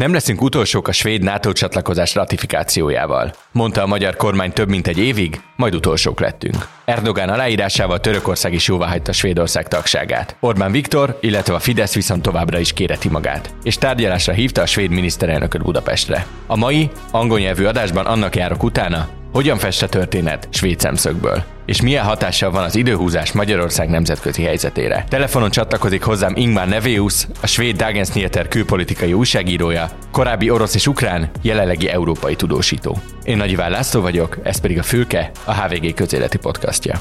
Nem leszünk utolsók a svéd NATO csatlakozás ratifikációjával, mondta a magyar kormány több mint egy évig, majd utolsók lettünk. Erdogán aláírásával Törökország is jóváhagyta Svédország tagságát. Orbán Viktor, illetve a Fidesz viszont továbbra is kéreti magát, és tárgyalásra hívta a svéd miniszterelnököt Budapestre. A mai, angol nyelvű adásban annak járok utána, hogyan fest a történet svéd szemszögből? És milyen hatással van az időhúzás Magyarország nemzetközi helyzetére? Telefonon csatlakozik hozzám Ingmar Neveus, a svéd Dagens Nyheter külpolitikai újságírója, korábbi orosz és ukrán, jelenlegi európai tudósító. Én Nagy Iván László vagyok, ez pedig a Fülke, a HVG közéleti podcastja.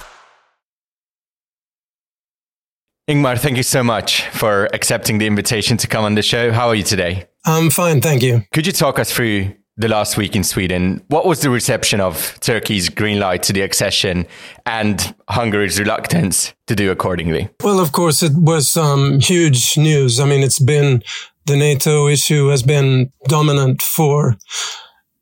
Ingmar, thank you so much for accepting the invitation to come on the show. How are you today? I'm fine, thank you. Could you talk us through the last week in Sweden. What was the reception of Turkey's green light to the accession and Hungary's reluctance to do accordingly? Well, of course, it was um, huge news. I mean, it's been the NATO issue has been dominant for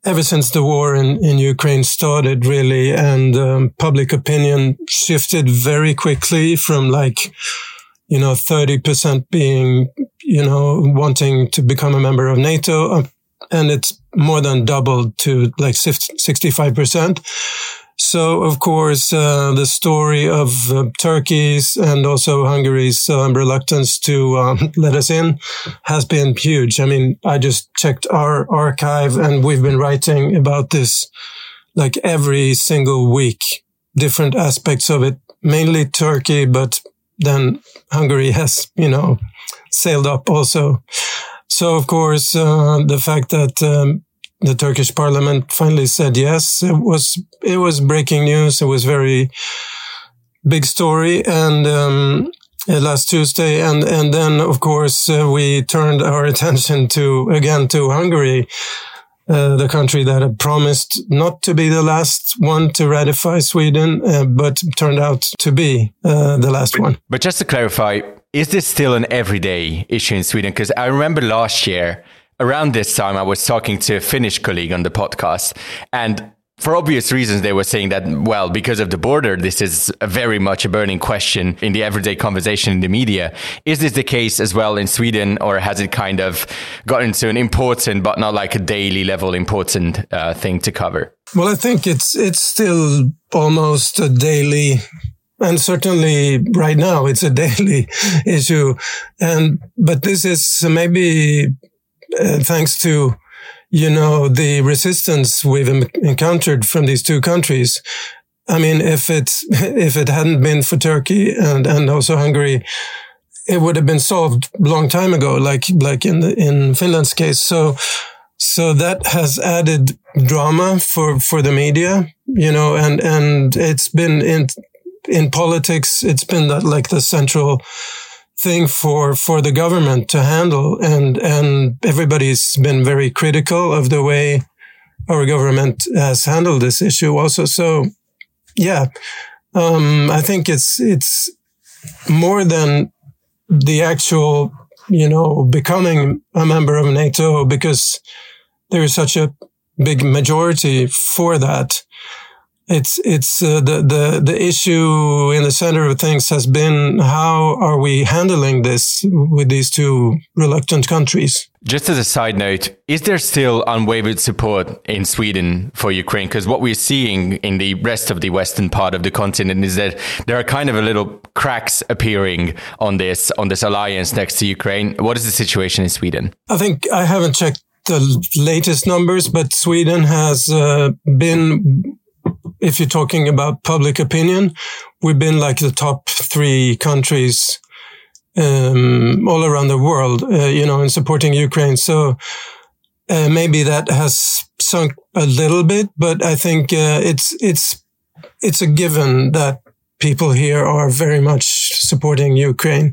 ever since the war in, in Ukraine started, really, and um, public opinion shifted very quickly from like you know, 30% being, you know, wanting to become a member of NATO and it's more than doubled to like 65%. So, of course, uh, the story of uh, Turkey's and also Hungary's um, reluctance to um, let us in has been huge. I mean, I just checked our archive and we've been writing about this like every single week, different aspects of it, mainly Turkey, but then Hungary has, you know, sailed up also. So, of course, uh, the fact that um, the Turkish parliament finally said yes, it was it was breaking news. It was very big story, and um, uh, last Tuesday, and and then of course uh, we turned our attention to again to Hungary. Uh, the country that had promised not to be the last one to ratify Sweden, uh, but turned out to be uh, the last one. But just to clarify, is this still an everyday issue in Sweden? Because I remember last year, around this time, I was talking to a Finnish colleague on the podcast, and for obvious reasons, they were saying that, well, because of the border, this is very much a burning question in the everyday conversation in the media. Is this the case as well in Sweden, or has it kind of gotten to an important, but not like a daily level important uh, thing to cover? Well, I think it's it's still almost a daily and certainly right now it's a daily issue. And, but this is maybe uh, thanks to, you know, the resistance we've encountered from these two countries. I mean, if it, if it hadn't been for Turkey and, and also Hungary, it would have been solved long time ago, like, like in the, in Finland's case. So, so that has added drama for, for the media, you know, and, and it's been in, in politics, it's been that, like the central thing for for the government to handle, and and everybody's been very critical of the way our government has handled this issue. Also, so yeah, um, I think it's it's more than the actual, you know, becoming a member of NATO because there is such a big majority for that it's it's uh, the the the issue in the center of things has been how are we handling this with these two reluctant countries? Just as a side note is there still unwavering support in sweden for ukraine? Because what we're seeing in the rest of the western part of the continent is that there are kind of a little cracks appearing on this on this alliance next to ukraine. What is the situation in sweden? I think i haven't checked the latest numbers, but Sweden has uh, been if you're talking about public opinion, we've been like the top three countries um, all around the world, uh, you know, in supporting Ukraine. So uh, maybe that has sunk a little bit, but I think uh, it's it's it's a given that people here are very much supporting Ukraine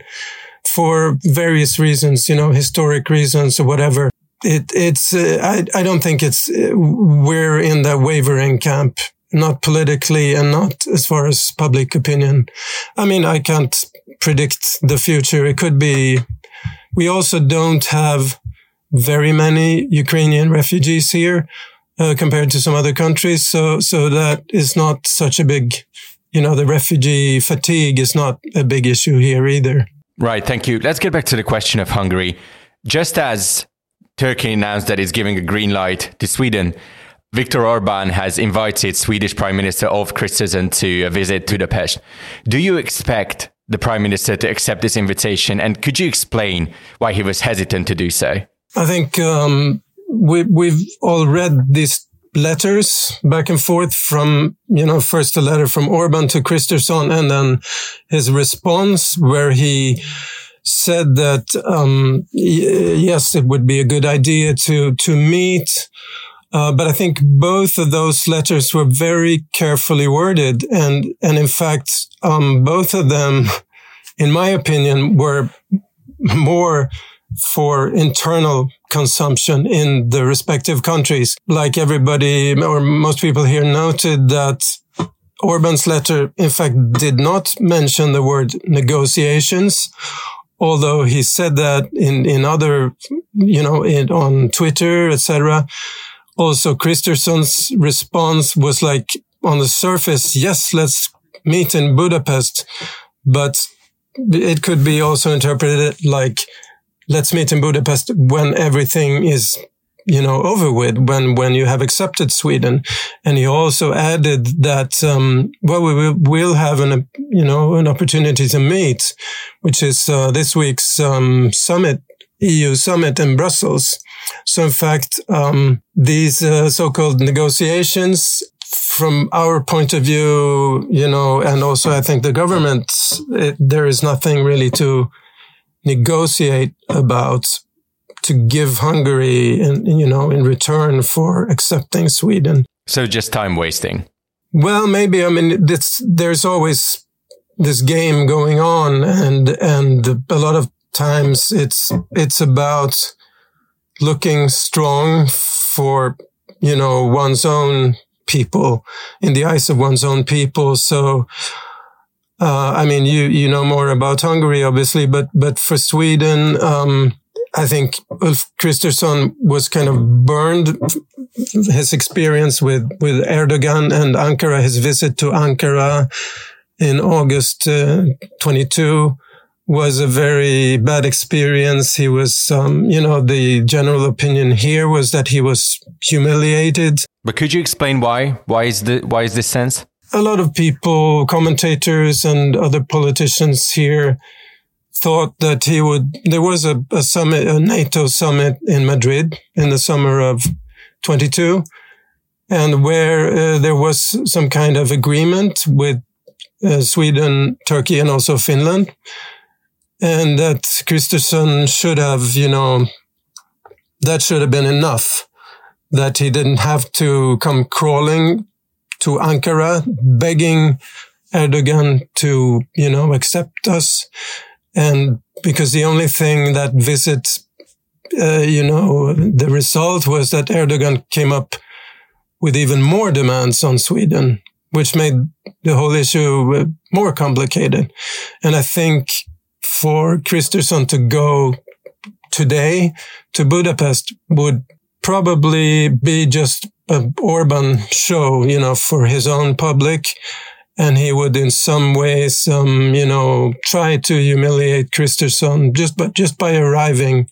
for various reasons, you know, historic reasons or whatever. It, it's uh, I I don't think it's uh, we're in the wavering camp not politically and not as far as public opinion. I mean, I can't predict the future. It could be, we also don't have very many Ukrainian refugees here uh, compared to some other countries. So, so that is not such a big, you know, the refugee fatigue is not a big issue here either. Right. Thank you. Let's get back to the question of Hungary. Just as Turkey announced that it's giving a green light to Sweden, Viktor Orban has invited Swedish Prime Minister Ulf Kristersson to a visit to Budapest. Do you expect the Prime Minister to accept this invitation? And could you explain why he was hesitant to do so? I think um, we, we've all read these letters back and forth from, you know, first a letter from Orban to Kristersson and then his response where he said that, um, yes, it would be a good idea to, to meet. Uh, but I think both of those letters were very carefully worded. And, and in fact, um, both of them, in my opinion, were more for internal consumption in the respective countries. Like everybody or most people here noted that Orban's letter, in fact, did not mention the word negotiations, although he said that in, in other, you know, in, on Twitter, etc. Also, Kristersson's response was like on the surface, yes, let's meet in Budapest, but it could be also interpreted like let's meet in Budapest when everything is you know over with when when you have accepted Sweden. And he also added that um, well we will will have an you know an opportunity to meet which is uh, this week's um, summit EU summit in Brussels so in fact um, these uh, so-called negotiations from our point of view you know and also I think the government it, there is nothing really to negotiate about to give Hungary in, you know, in return for accepting Sweden. So just time wasting. Well, maybe. I mean, there's always this game going on and, and a lot of times it's, it's about looking strong for, you know, one's own people in the eyes of one's own people. So, uh, I mean, you you know more about Hungary, obviously, but but for Sweden, um, I think Ulf Kristersson was kind of burned. His experience with with Erdogan and Ankara, his visit to Ankara in August uh, 22 was a very bad experience. He was, um, you know, the general opinion here was that he was humiliated. But could you explain why? Why is the why is this sense? a lot of people, commentators and other politicians here thought that he would, there was a, a summit, a NATO summit in Madrid in the summer of 22 and where uh, there was some kind of agreement with uh, Sweden, Turkey, and also Finland. And that Kristersson should have, you know, that should have been enough. That he didn't have to come crawling to Ankara, begging Erdogan to, you know, accept us. And because the only thing that visit, uh, you know, the result was that Erdogan came up with even more demands on Sweden, which made the whole issue uh, more complicated. And I think for Kristersson to go today to Budapest would probably be just an Orban show, you know, for his own public. And he would in some ways, um, you know, try to humiliate Kristersson just, but just by arriving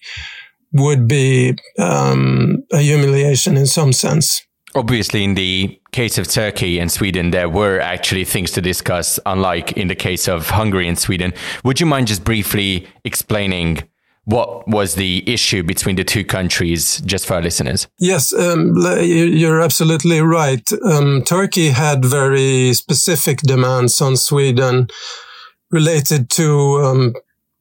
would be, um, a humiliation in some sense. Obviously, in the case of Turkey and Sweden, there were actually things to discuss, unlike in the case of Hungary and Sweden. Would you mind just briefly explaining what was the issue between the two countries, just for our listeners? Yes, um, you're absolutely right. Um, Turkey had very specific demands on Sweden related to um,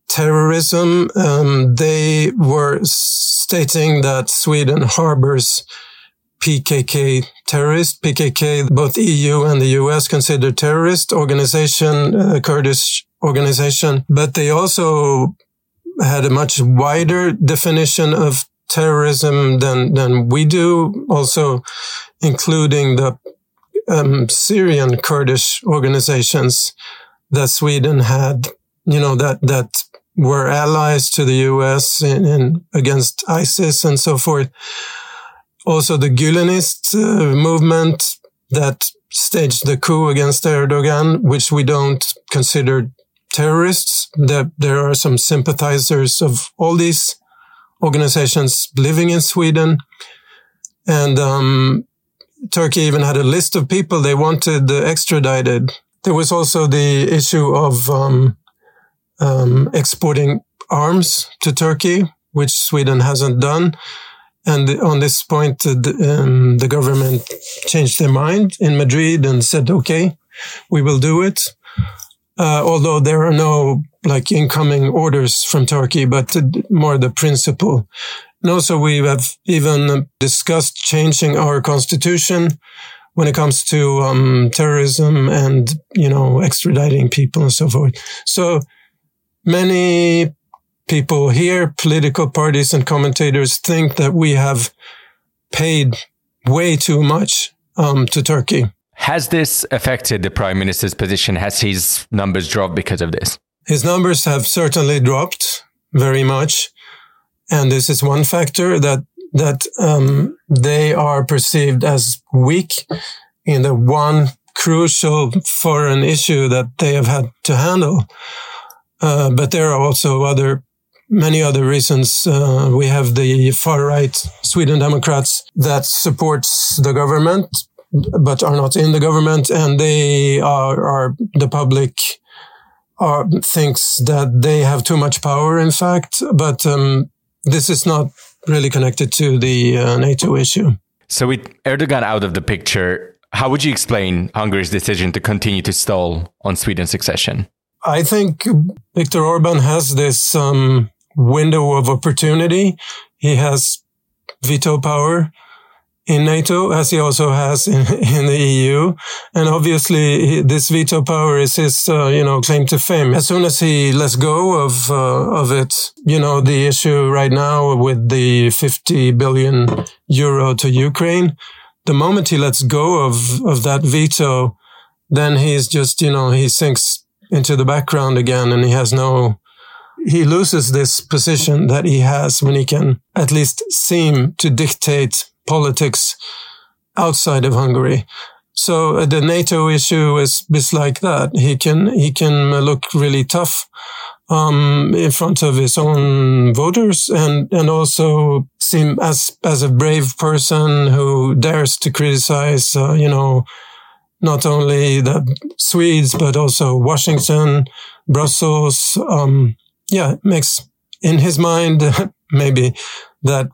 terrorism. Um, they were stating that Sweden harbors PKK terrorist. PKK, both EU and the US consider terrorist organization, uh, Kurdish organization, but they also had a much wider definition of terrorism than than we do, also including the um, Syrian Kurdish organizations that Sweden had, you know, that that were allies to the U.S. in, in against ISIS and so forth. Also, the Gulenist uh, movement that staged the coup against Erdogan, which we don't consider terrorists. There, there are some sympathizers of all these organizations living in Sweden. And um, Turkey even had a list of people they wanted extradited. There was also the issue of um, um, exporting arms to Turkey, which Sweden hasn't done. And on this point, the, um, the government changed their mind in Madrid and said, okay, we will do it. Uh, although there are no like incoming orders from Turkey, but more the principle. And also we have even discussed changing our constitution when it comes to um, terrorism and, you know, extraditing people and so forth. So many people here, political parties and commentators think that we have paid way too much um, to Turkey. Has this affected the prime minister's position? Has his numbers dropped because of this? His numbers have certainly dropped very much. And this is one factor that, that, um, they are perceived as weak in the one crucial foreign issue that they have had to handle. Uh, but there are also other many other reasons. Uh, we have the far right Sweden Democrats that supports the government, but are not in the government, and they are, are the public are, thinks that they have too much power. In fact, but um, this is not really connected to the uh, NATO issue. So, with Erdogan out of the picture, how would you explain Hungary's decision to continue to stall on Sweden's accession? I think Viktor Orban has this um, window of opportunity. He has veto power in NATO as he also has in, in the EU. And obviously this veto power is his, uh, you know, claim to fame. As soon as he lets go of, uh, of it, you know, the issue right now with the 50 billion euro to Ukraine, the moment he lets go of, of that veto, then he's just, you know, he sinks into the background again and he has no, he loses this position that he has when he can at least seem to dictate politics outside of Hungary. So uh, the NATO issue is, is like that. He can, he can look really tough, um, in front of his own voters and, and also seem as, as a brave person who dares to criticize, uh, you know, not only the Swedes, but also Washington, Brussels, um, yeah, makes in his mind, maybe that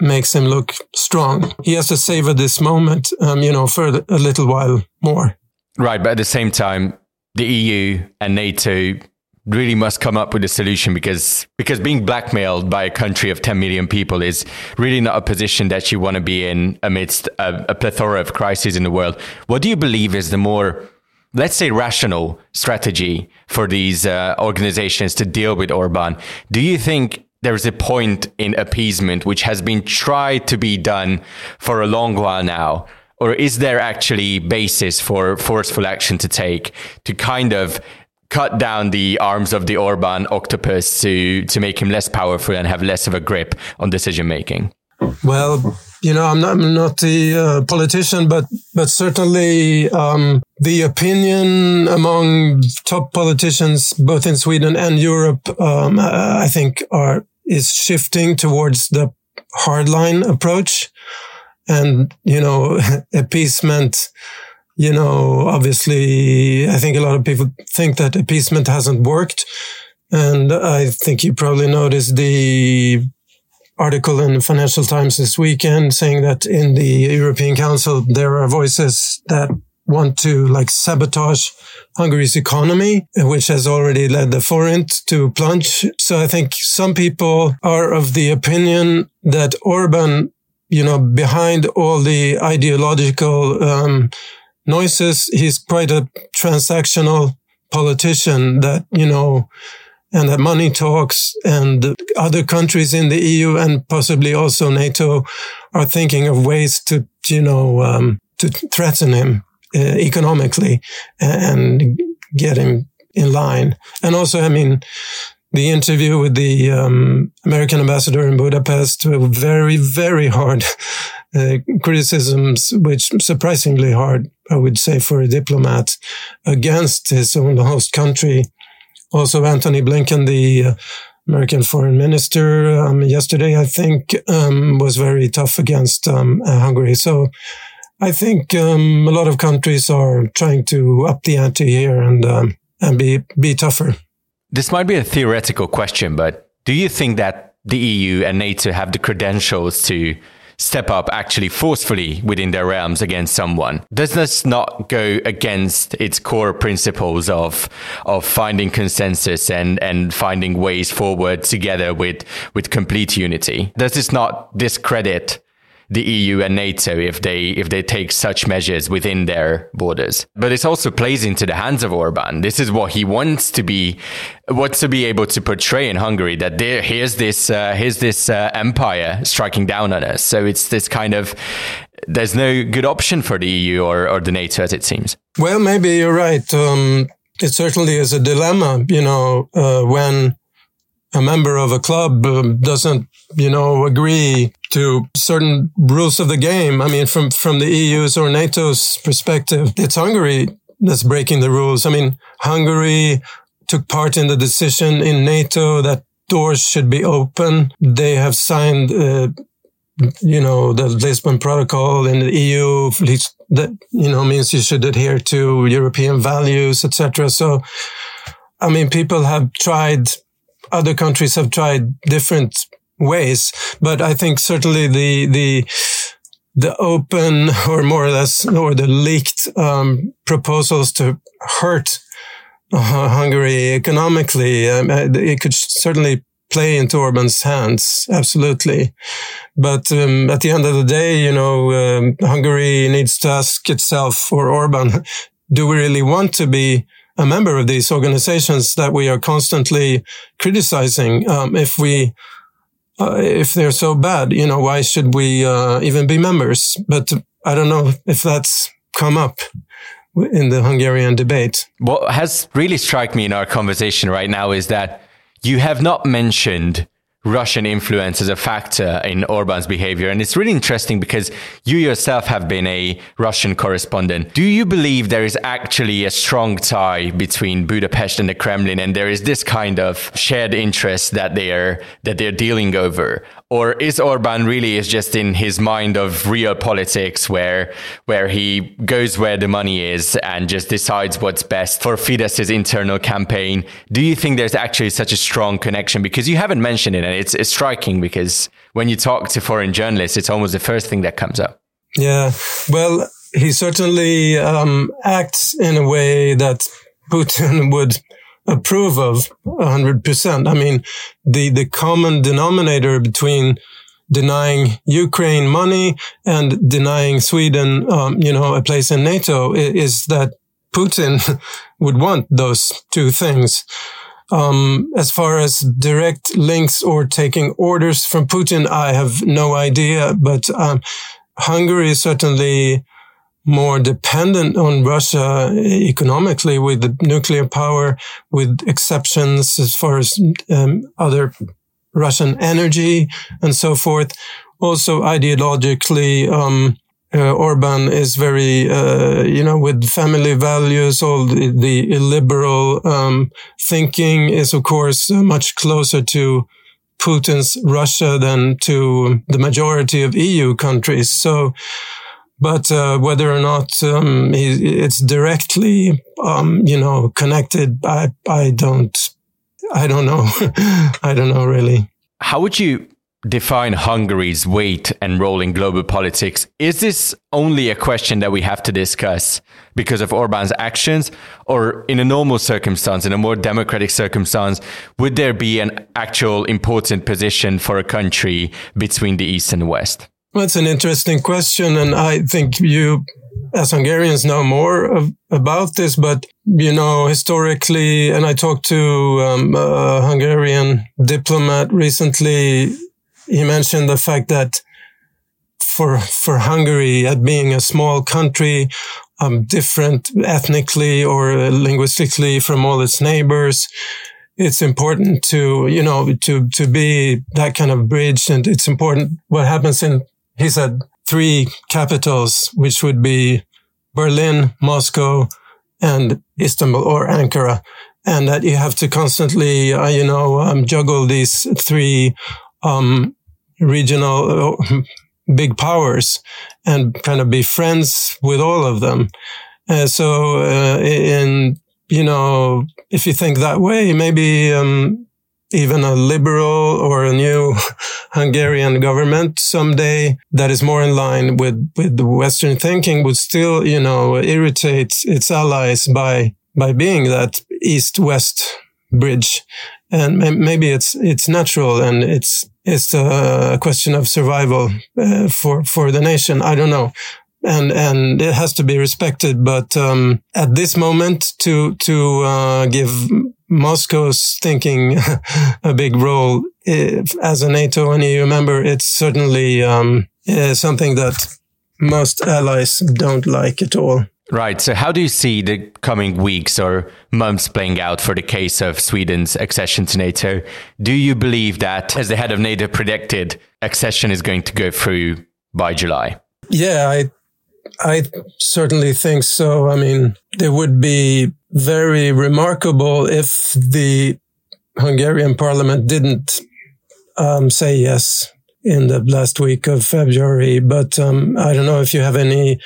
makes him look strong. He has to savor this moment, um, you know, for a little while more. Right. But at the same time, the EU and NATO really must come up with a solution because because being blackmailed by a country of 10 million people is really not a position that you want to be in amidst a, a plethora of crises in the world. What do you believe is the more let's say rational strategy for these uh, organizations to deal with Orban. Do you think there's a point in appeasement which has been tried to be done for a long while now? Or is there actually basis for forceful action to take to kind of cut down the arms of the Orban octopus to, to make him less powerful and have less of a grip on decision making? Well, you know, I'm not, I'm not the uh, politician, but but certainly um, the opinion among top politicians, both in Sweden and Europe, um, I think, are is shifting towards the hardline approach, and you know, appeasement. You know, obviously, I think a lot of people think that appeasement hasn't worked. And I think you probably noticed the article in the Financial Times this weekend saying that in the European Council, there are voices that want to like sabotage Hungary's economy, which has already led the forint to plunge. So I think some people are of the opinion that Orban, you know, behind all the ideological um, noises, he's quite a transactional politician that, you know, and that money talks and other countries in the EU and possibly also NATO are thinking of ways to, you know, um, to threaten him uh, economically and get him in line. And also, I mean, the interview with the um, American ambassador in Budapest very, very hard uh, criticisms, which surprisingly hard, I would say, for a diplomat against his own host country also Antony Blinken, the uh, American foreign minister um, yesterday, I think, um, was very tough against um, uh, Hungary. So I think um, a lot of countries are trying to up the ante here and um, and be be tougher. This might be a theoretical question, but do you think that the EU and NATO have the credentials to step up actually forcefully within their realms against someone. Does this not go against its core principles of of finding consensus and and finding ways forward together with with complete unity? Does this not discredit the EU and NATO if they if they take such measures within their borders. But it also plays into the hands of Orban. This is what he wants to be, wants to be able to portray in Hungary. That there here's this uh, here's this uh, empire striking down on us. So it's this kind of there's no good option for the EU or, or the NATO as it seems. Well, maybe you're right. Um, it certainly is a dilemma, you know, uh, when a member of a club um, doesn't, you know, agree to certain rules of the game. I mean, from, from the EU's or NATO's perspective, it's Hungary that's breaking the rules. I mean, Hungary took part in the decision in NATO that doors should be open. They have signed, uh, you know, the Lisbon Protocol in the EU, that, you know, means you should adhere to European values, etc. So, I mean, people have tried other countries have tried different ways, but I think certainly the, the, the open or more or less, or the leaked, um, proposals to hurt uh, Hungary economically, um, uh, it could certainly play into Orban's hands. Absolutely. But um, at the end of the day, you know, um, Hungary needs to ask itself or Orban, do we really want to be a member of these organizations that we are constantly criticizing. Um, if we, uh, if they're so bad, you know, why should we uh, even be members? But I don't know if that's come up in the Hungarian debate. What has really struck me in our conversation right now is that you have not mentioned Russian influence as a factor in Orban's behavior. And it's really interesting because you yourself have been a Russian correspondent. Do you believe there is actually a strong tie between Budapest and the Kremlin and there is this kind of shared interest that they are that they're dealing over? Or is Orban really is just in his mind of real politics where where he goes where the money is and just decides what's best for Fidesz's internal campaign? Do you think there's actually such a strong connection? Because you haven't mentioned it and it's, it's striking because when you talk to foreign journalists, it's almost the first thing that comes up. Yeah. Well, he certainly um, acts in a way that Putin would approve of 100%. I mean, the, the common denominator between denying Ukraine money and denying Sweden, um, you know, a place in NATO is, that Putin would want those two things. Um, as far as direct links or taking orders from Putin, I have no idea, but um, Hungary certainly more dependent on Russia economically with the nuclear power, with exceptions as far as um, other Russian energy and so forth. Also ideologically, um, uh, Orban is very, uh, you know, with family values, all the, the liberal um, thinking is, of course, much closer to Putin's Russia than to the majority of EU countries. So but uh, whether or not um, it's directly, um, you know, connected, I I don't, I don't know, I don't know really. How would you define Hungary's weight and role in global politics? Is this only a question that we have to discuss because of Orban's actions, or in a normal circumstance, in a more democratic circumstance, would there be an actual important position for a country between the East and West? That's an interesting question. And I think you, as Hungarians, know more of, about this. But, you know, historically, and I talked to um, a Hungarian diplomat recently, he mentioned the fact that for, for Hungary, at being a small country, um, different ethnically or linguistically from all its neighbors, it's important to, you know, to, to be that kind of bridge. And it's important what happens in he said three capitals, which would be Berlin, Moscow, and Istanbul or Ankara. and that you have to constantly, uh, you know, um, juggle these three um, regional uh, big powers and kind of be friends with all of them. Uh, so, uh, in you know, if you think that way, maybe um, even a liberal or a new Hungarian government someday that is more in line with, with the Western thinking would still, you know, irritate its allies by, by being that east-west bridge. And maybe it's, it's natural and it's, it's a question of survival uh, for, for the nation. I don't know and and it has to be respected. But um, at this moment, to to uh, give Moscow's thinking a big role if, as a NATO and EU member, it's certainly um, something that most allies don't like at all. Right. So, how do you see the coming weeks or months playing out for the case of Sweden's accession to NATO? Do you believe that, as the head of NATO predicted, accession is going to go through by July? Yeah, I I certainly think so. I mean, it would be very remarkable if the Hungarian parliament didn't um, say yes in the last week of February. But um, I don't know if you have any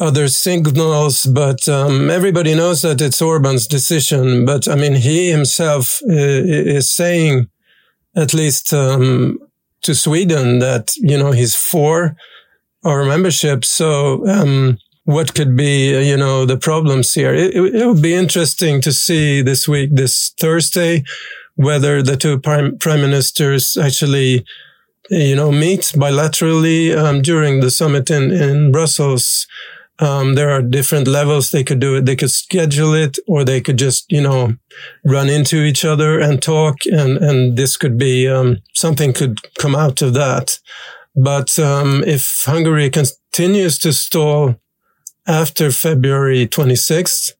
other signals, but um, everybody knows that it's Orban's decision. But I mean, he himself uh, is saying, at least um, to Sweden, that, you know, he's for our membership. So, um, what could be, you know, the problems here? It, it, it, would be interesting to see this week, this Thursday, whether the two prime, prime ministers actually, you know, meet bilaterally um, during the summit in, in Brussels. Um, there are different levels they could do it. They could schedule it or they could just, you know, run into each other and talk. And, and this could be, um, something could come out of that. But um, if Hungary continues to stall after February 26th,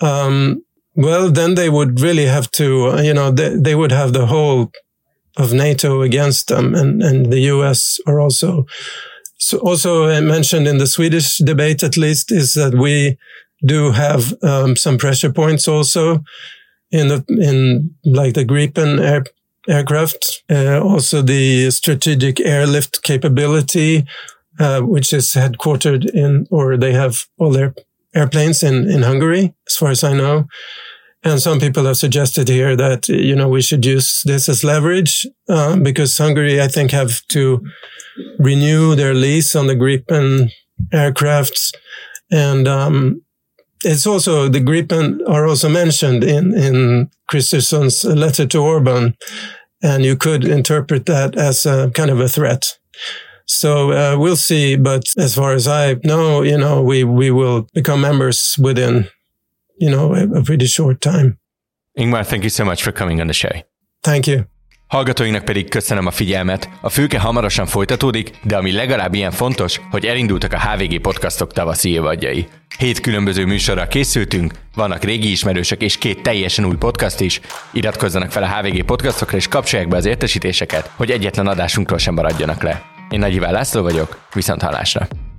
um, well, then they would really have to, you know, they, they would have the whole of NATO against them, and, and the US are also. So also mentioned in the Swedish debate, at least, is that we do have um, some pressure points also in the in like the Gripen air, aircraft, uh, also the strategic airlift capability, uh, which is headquartered in, or they have all their airplanes in, in Hungary, as far as I know. And some people have suggested here that, you know, we should use this as leverage, uh, because Hungary, I think, have to renew their lease on the Gripen aircrafts. And, um, it's also the Gripen are also mentioned in in Kristersson's letter to Orban, and you could interpret that as a kind of a threat. So uh, we'll see. But as far as I know, you know, we we will become members within, you know, a, a pretty short time. Ingmar, thank you so much for coming on the show. Thank you. Hallgatóinknak pedig köszönöm a figyelmet. A fülke hamarosan folytatódik, de ami legalább ilyen fontos, hogy elindultak a HVG podcastok tavaszi évadjai. Hét különböző műsorra készültünk, vannak régi ismerősök és két teljesen új podcast is. Iratkozzanak fel a HVG podcastokra és kapcsolják be az értesítéseket, hogy egyetlen adásunkról sem maradjanak le. Én Nagy Iván László vagyok, viszont hallásra!